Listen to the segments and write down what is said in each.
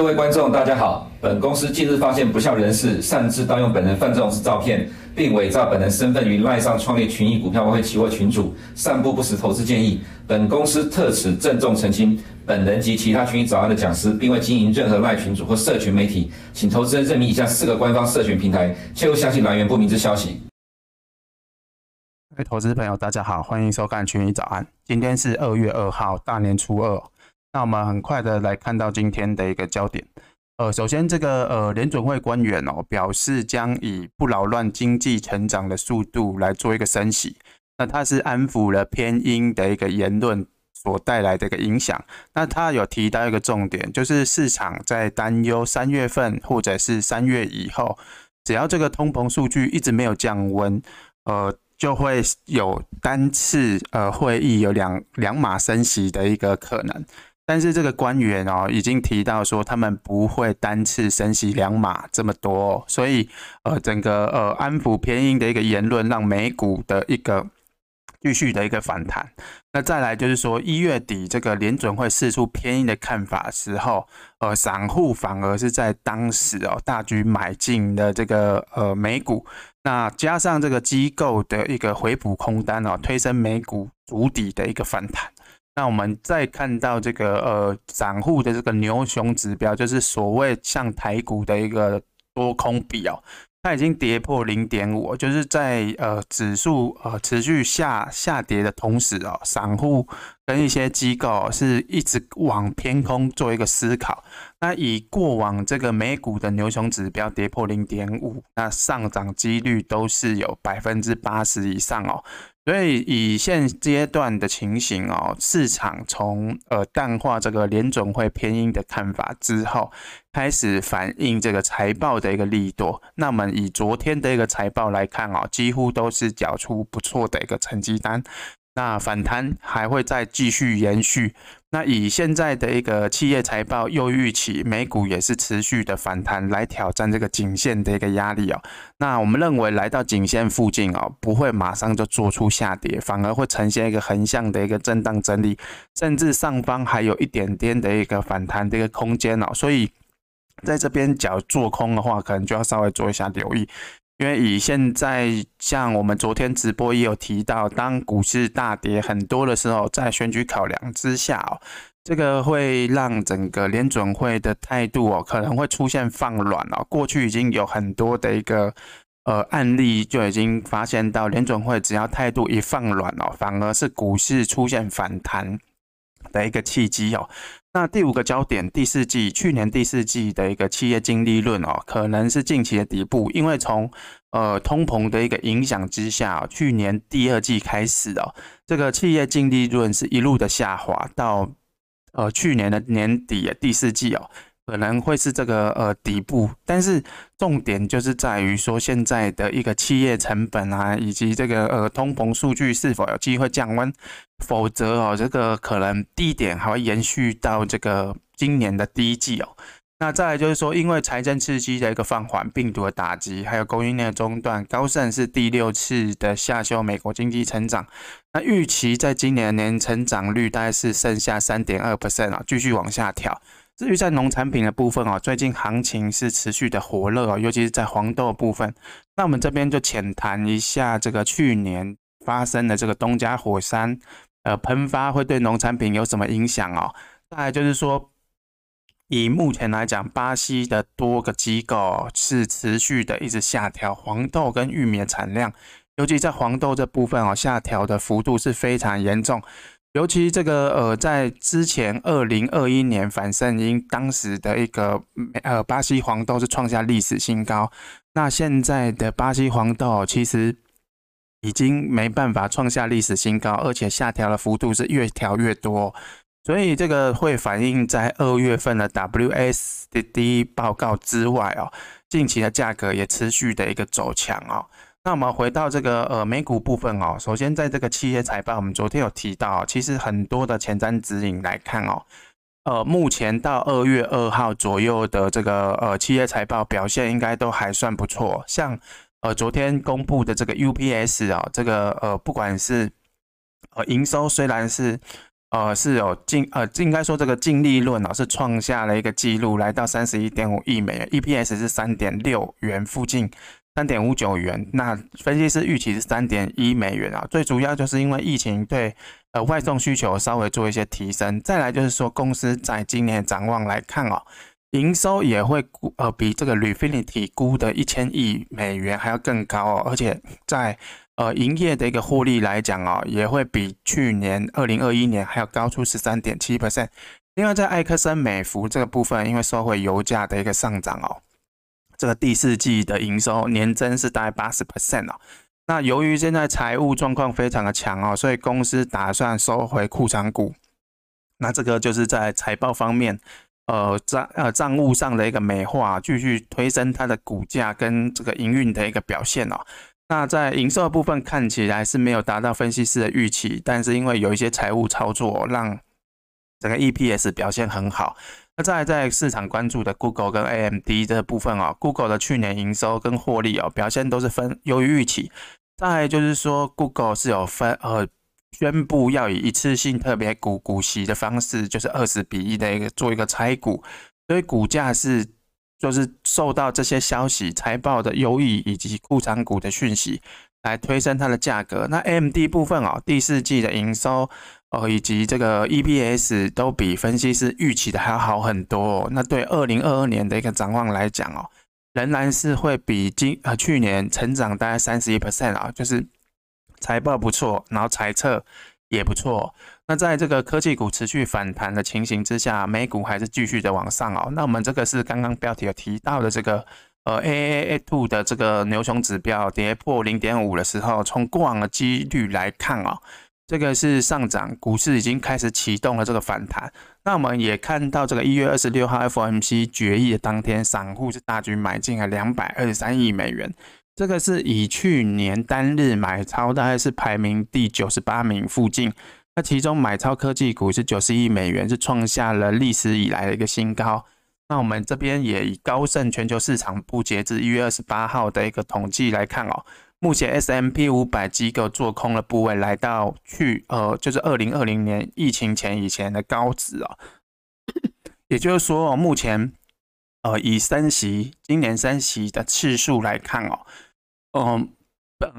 各位观众，大家好。本公司近日发现不肖人士擅自盗用本人范仲式照片，并伪造本人身份于赖上创立群益股票外汇期货群组，散布不实投资建议。本公司特此郑重澄清，本人及其他群益早安的讲师，并未经营任何赖群组或社群媒体，请投资人认明以下四个官方社群平台，切勿相信来源不明之消息。各位投资朋友，大家好，欢迎收看群益早安。今天是二月二号，大年初二。那我们很快的来看到今天的一个焦点。呃，首先这个呃联准会官员哦表示将以不扰乱经济成长的速度来做一个升息。那他是安抚了偏鹰的一个言论所带来的一个影响。那他有提到一个重点，就是市场在担忧三月份或者是三月以后，只要这个通膨数据一直没有降温，呃，就会有单次呃会议有两两码升息的一个可能。但是这个官员哦，已经提到说他们不会单次升息两码这么多，所以呃，整个呃安抚偏硬的一个言论，让美股的一个继续的一个反弹。那再来就是说，一月底这个联准会释出偏硬的看法的时候，呃，散户反而是在当时哦大举买进的这个呃美股，那加上这个机构的一个回补空单哦，推升美股筑底的一个反弹。那我们再看到这个呃散户的这个牛熊指标，就是所谓像台股的一个多空比哦，它已经跌破零点五，就是在呃指数呃持续下下跌的同时啊，散户跟一些机构是一直往偏空做一个思考。那以过往这个美股的牛熊指标跌破零点五，那上涨几率都是有百分之八十以上哦。所以以现阶段的情形哦，市场从呃淡化这个联总会偏鹰的看法之后，开始反映这个财报的一个利多。那么以昨天的一个财报来看哦，几乎都是缴出不错的一个成绩单。那反弹还会再继续延续。那以现在的一个企业财报又预期，美股也是持续的反弹来挑战这个颈线的一个压力哦。那我们认为来到颈线附近哦，不会马上就做出下跌，反而会呈现一个横向的一个震荡整理，甚至上方还有一点点的一个反弹的一个空间哦。所以在这边假如做空的话，可能就要稍微做一下留意。因为以现在像我们昨天直播也有提到，当股市大跌很多的时候，在选举考量之下哦，这个会让整个联准会的态度哦，可能会出现放软哦。过去已经有很多的一个呃案例就已经发现到，联准会只要态度一放软哦，反而是股市出现反弹的一个契机哦。那第五个焦点，第四季去年第四季的一个企业净利润哦，可能是近期的底部，因为从呃通膨的一个影响之下，去年第二季开始哦，这个企业净利润是一路的下滑，到呃去年的年底第四季哦。可能会是这个呃底部，但是重点就是在于说现在的一个企业成本啊，以及这个呃通膨数据是否有机会降温，否则哦这个可能低点还会延续到这个今年的第一季哦。那再来就是说，因为财政刺激的一个放缓、病毒的打击，还有供应链的中断，高盛是第六次的下修美国经济成长。那预期在今年年成长率大概是剩下三点二 percent 啊，继续往下调。至于在农产品的部分哦，最近行情是持续的火热哦，尤其是在黄豆部分。那我们这边就浅谈一下这个去年发生的这个东加火山呃喷发会对农产品有什么影响哦？再来就是说，以目前来讲，巴西的多个机构是持续的一直下调黄豆跟玉米的产量，尤其在黄豆这部分哦，下调的幅度是非常严重。尤其这个呃，在之前二零二一年反圣婴当时的一个呃巴西黄豆是创下历史新高，那现在的巴西黄豆其实已经没办法创下历史新高，而且下调的幅度是越调越多，所以这个会反映在二月份的 WSTD 报告之外哦，近期的价格也持续的一个走强哦。那我们回到这个呃美股部分哦，首先在这个企业财报，我们昨天有提到，其实很多的前瞻指引来看哦，呃，目前到二月二号左右的这个呃企业财报表现应该都还算不错，像呃昨天公布的这个 UPS 啊，这个呃不管是呃营收虽然是呃是有净呃应该说这个净利润哦是创下了一个纪录，来到三十一点五亿美元，EPS 是三点六元附近，三点五九元。那分析师预期是三点一美元啊，最主要就是因为疫情对呃外送需求稍微做一些提升，再来就是说公司在今年展望来看哦。营收也会估呃比这个 Refinity 估的一千亿美元还要更高哦，而且在呃营业的一个获利来讲哦，也会比去年二零二一年还要高出十三点七 percent。另外在艾克森美孚这个部分，因为受惠油价的一个上涨哦，这个第四季的营收年增是大概八十 percent 哦。那由于现在财务状况非常的强哦，所以公司打算收回库存股。那这个就是在财报方面。呃账呃账务上的一个美化，继续推升它的股价跟这个营运的一个表现哦。那在营收部分看起来是没有达到分析师的预期，但是因为有一些财务操作，让整个 EPS 表现很好。那再在市场关注的 Google 跟 AMD 这部分哦，Google 的去年营收跟获利哦表现都是分优于预期。再就是说 Google 是有分呃。宣布要以一次性特别股股息的方式，就是二十比一的一个做一个拆股，所以股价是就是受到这些消息、财报的优异以及库藏股的讯息来推升它的价格。那 AMD 部分哦，第四季的营收哦以及这个 EPS 都比分析师预期的还要好很多哦。那对二零二二年的一个展望来讲哦，仍然是会比今呃去年成长大概三十一 percent 啊，就是。财报不错，然后财测也不错。那在这个科技股持续反弹的情形之下，美股还是继续的往上哦。那我们这个是刚刚标题有提到的这个呃 AAA two 的这个牛熊指标跌破零点五的时候，从过往的几率来看哦，这个是上涨，股市已经开始启动了这个反弹。那我们也看到这个一月二十六号 FOMC 决议的当天，散户是大举买进了两百二十三亿美元。这个是以去年单日买超大概是排名第九十八名附近，那其中买超科技股是九十亿美元，是创下了历史以来的一个新高。那我们这边也以高盛全球市场部截至一月二十八号的一个统计来看哦，目前 S M P 五百机构做空的部位来到去呃就是二零二零年疫情前以前的高值哦，也就是说哦目前呃以升息今年升息的次数来看哦。嗯，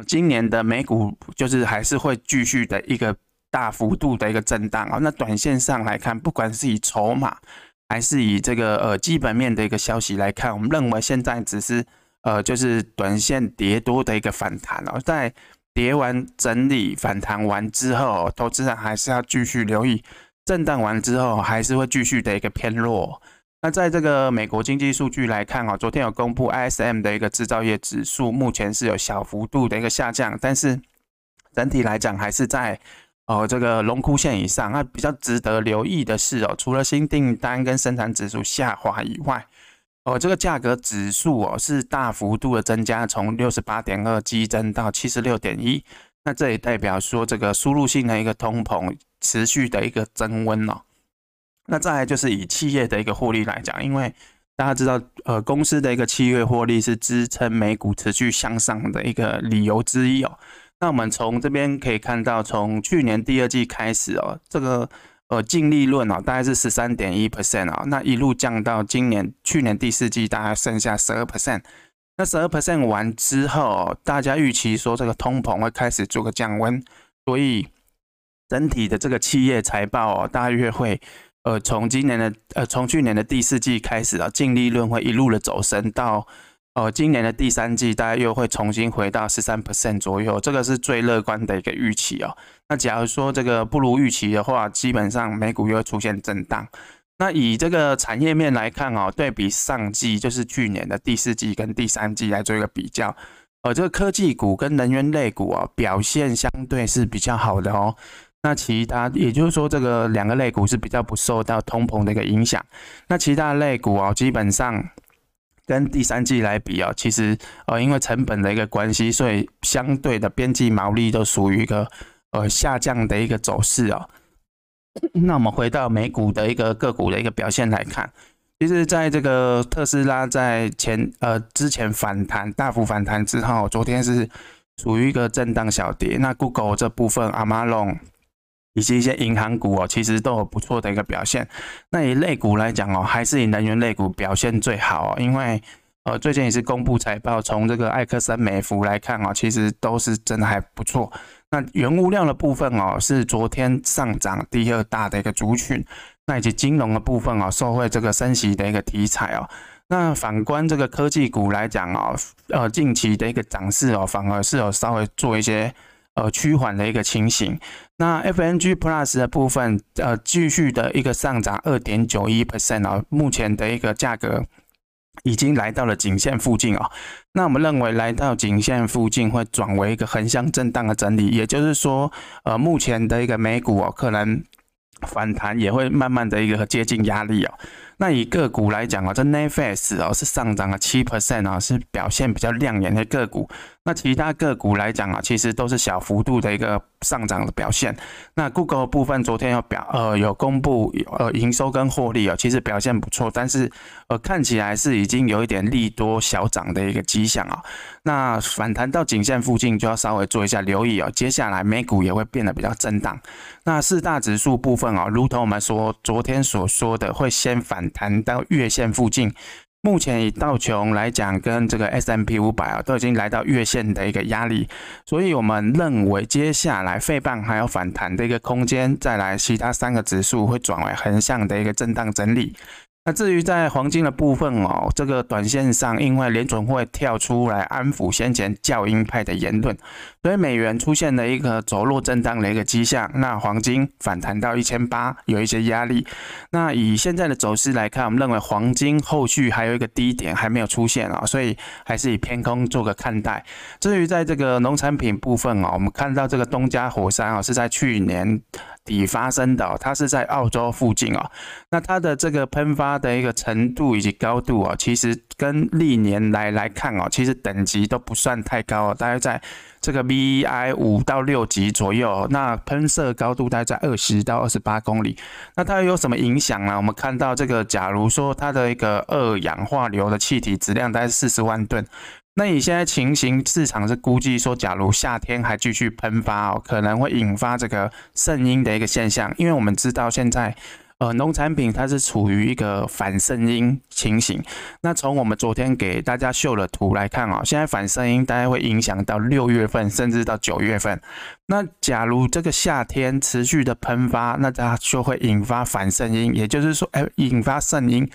今年的美股就是还是会继续的一个大幅度的一个震荡啊。那短线上来看，不管是以筹码还是以这个呃基本面的一个消息来看，我们认为现在只是呃就是短线跌多的一个反弹哦。在跌完整理反弹完之后，投资人还是要继续留意震荡完之后还是会继续的一个偏弱。那在这个美国经济数据来看啊，昨天有公布 ISM 的一个制造业指数，目前是有小幅度的一个下降，但是整体来讲还是在呃这个龙枯线以上。那比较值得留意的是哦，除了新订单跟生产指数下滑以外，哦这个价格指数哦是大幅度的增加，从六十八点二激增到七十六点一。那这也代表说这个输入性的一个通膨持续的一个增温哦。那再来就是以企业的一个获利来讲，因为大家知道，呃，公司的一个企业获利是支撑美股持续向上的一个理由之一哦。那我们从这边可以看到，从去年第二季开始哦，这个呃净利润哦大概是十三点一 percent 啊，那一路降到今年去年第四季大概剩下十二 percent。那十二 percent 完之后，大家预期说这个通膨会开始做个降温，所以整体的这个企业财报哦大约会。呃，从今年的呃，从去年的第四季开始啊，净利润会一路的走升到，哦，今年的第三季，大概又会重新回到十三 percent 左右，这个是最乐观的一个预期哦。那假如说这个不如预期的话，基本上美股又会出现震荡。那以这个产业面来看哦，对比上季，就是去年的第四季跟第三季来做一个比较，呃，这个科技股跟能源类股啊，表现相对是比较好的哦。那其他，也就是说，这个两个类股是比较不受到通膨的一个影响。那其他类股啊，基本上跟第三季来比啊，其实呃，因为成本的一个关系，所以相对的边际毛利都属于一个呃下降的一个走势啊。那我们回到美股的一个个股的一个表现来看，其实在这个特斯拉在前呃之前反弹大幅反弹之后，昨天是属于一个震荡小跌。那 Google 这部分，Amazon 以及一些银行股哦，其实都有不错的一个表现。那以类股来讲哦，还是以能源类股表现最好哦，因为呃最近也是公布财报，从这个埃克森美孚来看哦，其实都是真的还不错。那原物料的部分哦，是昨天上涨第二大的一个族群。那以及金融的部分哦，受惠这个升息的一个题材哦。那反观这个科技股来讲哦，呃近期的一个涨势哦，反而是有稍微做一些。呃，趋缓的一个情形。那 FNG Plus 的部分，呃，继续的一个上涨二点九一 percent 啊，目前的一个价格已经来到了颈线附近哦。那我们认为来到颈线附近会转为一个横向震荡的整理，也就是说，呃，目前的一个美股哦，可能反弹也会慢慢的一个接近压力哦。那以个股来讲啊，这 Netflix 哦是上涨了七 percent 啊，是表现比较亮眼的个股。那其他个股来讲啊，其实都是小幅度的一个上涨的表现。那 Google 部分昨天有表呃有公布呃营收跟获利哦，其实表现不错，但是呃看起来是已经有一点利多小涨的一个迹象啊。那反弹到颈线附近就要稍微做一下留意哦。接下来美股也会变得比较震荡。那四大指数部分啊，如同我们说昨天所说的，会先反。弹到月线附近，目前以道琼来讲，跟这个 S M P 五百啊，都已经来到月线的一个压力，所以我们认为接下来费半还有反弹的一个空间，再来其他三个指数会转为横向的一个震荡整理。那至于在黄金的部分哦，这个短线上，因为联准会跳出来安抚先前较鹰派的言论，所以美元出现了一个走弱震荡的一个迹象。那黄金反弹到一千八，有一些压力。那以现在的走势来看，我们认为黄金后续还有一个低点还没有出现啊，所以还是以偏空做个看待。至于在这个农产品部分哦，我们看到这个东加火山啊，是在去年底发生的，它是在澳洲附近哦。那它的这个喷发它的一个程度以及高度哦，其实跟历年来来看哦，其实等级都不算太高，大概在这个 VI 五到六级左右。那喷射高度大概在二十到二十八公里。那它有什么影响呢？我们看到这个，假如说它的一个二氧化硫的气体质量大概四十万吨。那你现在情形，市场是估计说，假如夏天还继续喷发哦，可能会引发这个圣婴的一个现象，因为我们知道现在，呃，农产品它是处于一个反圣婴情形。那从我们昨天给大家秀的图来看啊，现在反圣婴大概会影响到六月份，甚至到九月份。那假如这个夏天持续的喷发，那它就会引发反圣婴，也就是说，哎，引发圣婴。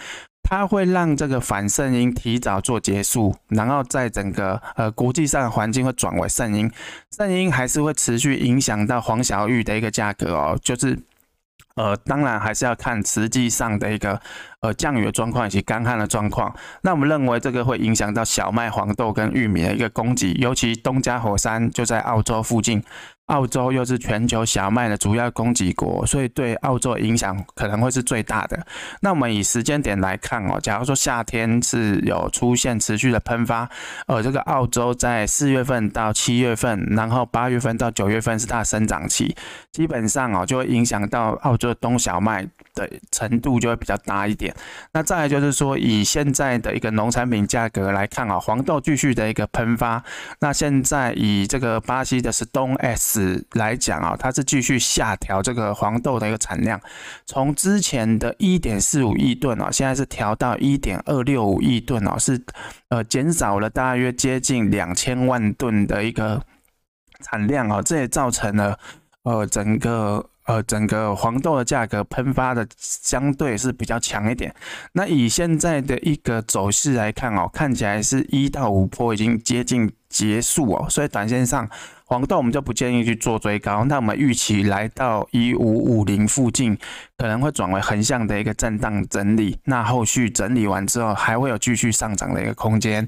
它会让这个反圣婴提早做结束，然后在整个呃国际上的环境会转为圣婴，圣婴还是会持续影响到黄小玉的一个价格哦，就是呃当然还是要看实际上的一个呃降雨的状况以及干旱的状况。那我们认为这个会影响到小麦、黄豆跟玉米的一个供给，尤其东加火山就在澳洲附近。澳洲又是全球小麦的主要供给国，所以对澳洲影响可能会是最大的。那我们以时间点来看哦，假如说夏天是有出现持续的喷发，呃，这个澳洲在四月份到七月份，然后八月份到九月份是它的生长期，基本上哦就会影响到澳洲的冬小麦的程度就会比较大一点。那再来就是说，以现在的一个农产品价格来看啊，黄豆继续的一个喷发，那现在以这个巴西的 Stone S。来讲啊，它是继续下调这个黄豆的一个产量，从之前的一点四五亿吨啊，现在是调到一点二六五亿吨啊，是呃减少了大约接近两千万吨的一个产量啊，这也造成了呃整个。呃，整个黄豆的价格喷发的相对是比较强一点。那以现在的一个走势来看哦，看起来是一到五波已经接近结束哦，所以短线上黄豆我们就不建议去做追高。那我们预期来到一五五零附近，可能会转为横向的一个震荡整理。那后续整理完之后，还会有继续上涨的一个空间。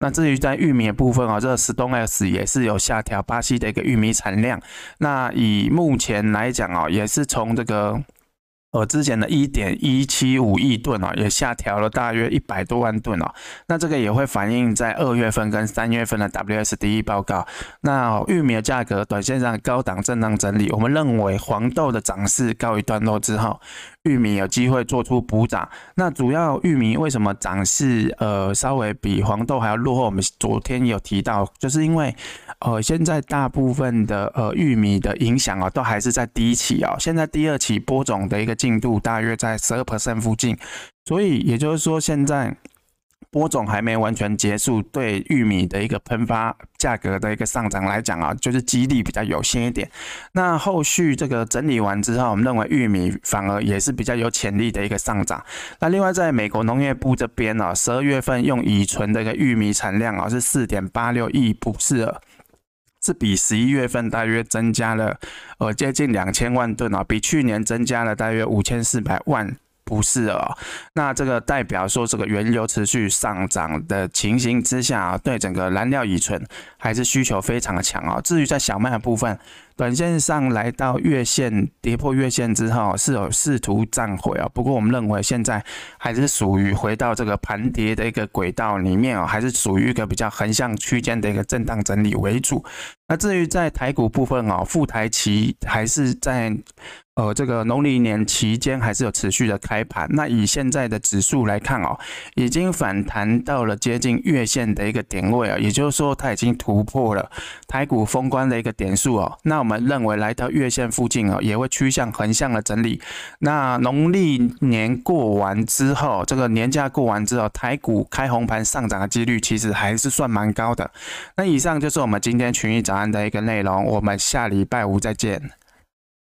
那至于在玉米的部分啊，这个 Stone X 也是有下调巴西的一个玉米产量。那以目前来讲啊，也是从这个。呃，之前的一点一七五亿吨啊，也下调了大约一百多万吨哦。那这个也会反映在二月份跟三月份的 WSDE 报告。那玉米的价格短线上高档震荡整理，我们认为黄豆的涨势告一段落之后，玉米有机会做出补涨。那主要玉米为什么涨势呃稍微比黄豆还要落后？我们昨天有提到，就是因为呃，现在大部分的呃玉米的影响啊，都还是在第一期啊。现在第二期播种的一个进度大约在十二 percent 附近，所以也就是说现在。播种还没完全结束，对玉米的一个喷发价格的一个上涨来讲啊，就是激励比较有限一点。那后续这个整理完之后，我们认为玉米反而也是比较有潜力的一个上涨。那另外，在美国农业部这边啊，十二月份用乙醇的一个玉米产量啊是四点八六亿普式耳，比十一月份大约增加了呃接近两千万吨啊，比去年增加了大约五千四百万。不是哦，那这个代表说这个原油持续上涨的情形之下，对整个燃料乙醇还是需求非常的强啊。至于在小麦的部分，短线上来到月线跌破月线之后，是有试图站回啊。不过我们认为现在还是属于回到这个盘跌的一个轨道里面啊，还是属于一个比较横向区间的一个震荡整理为主。那至于在台股部分哦，富台期还是在呃这个农历年期间还是有持续的开盘。那以现在的指数来看哦，已经反弹到了接近月线的一个点位啊，也就是说它已经突破了台股封关的一个点数哦。那我们认为来到月线附近哦，也会趋向横向的整理。那农历年过完之后，这个年假过完之后，台股开红盘上涨的几率其实还是算蛮高的。那以上就是我们今天群益早安的一个内容，我们下礼拜五再见。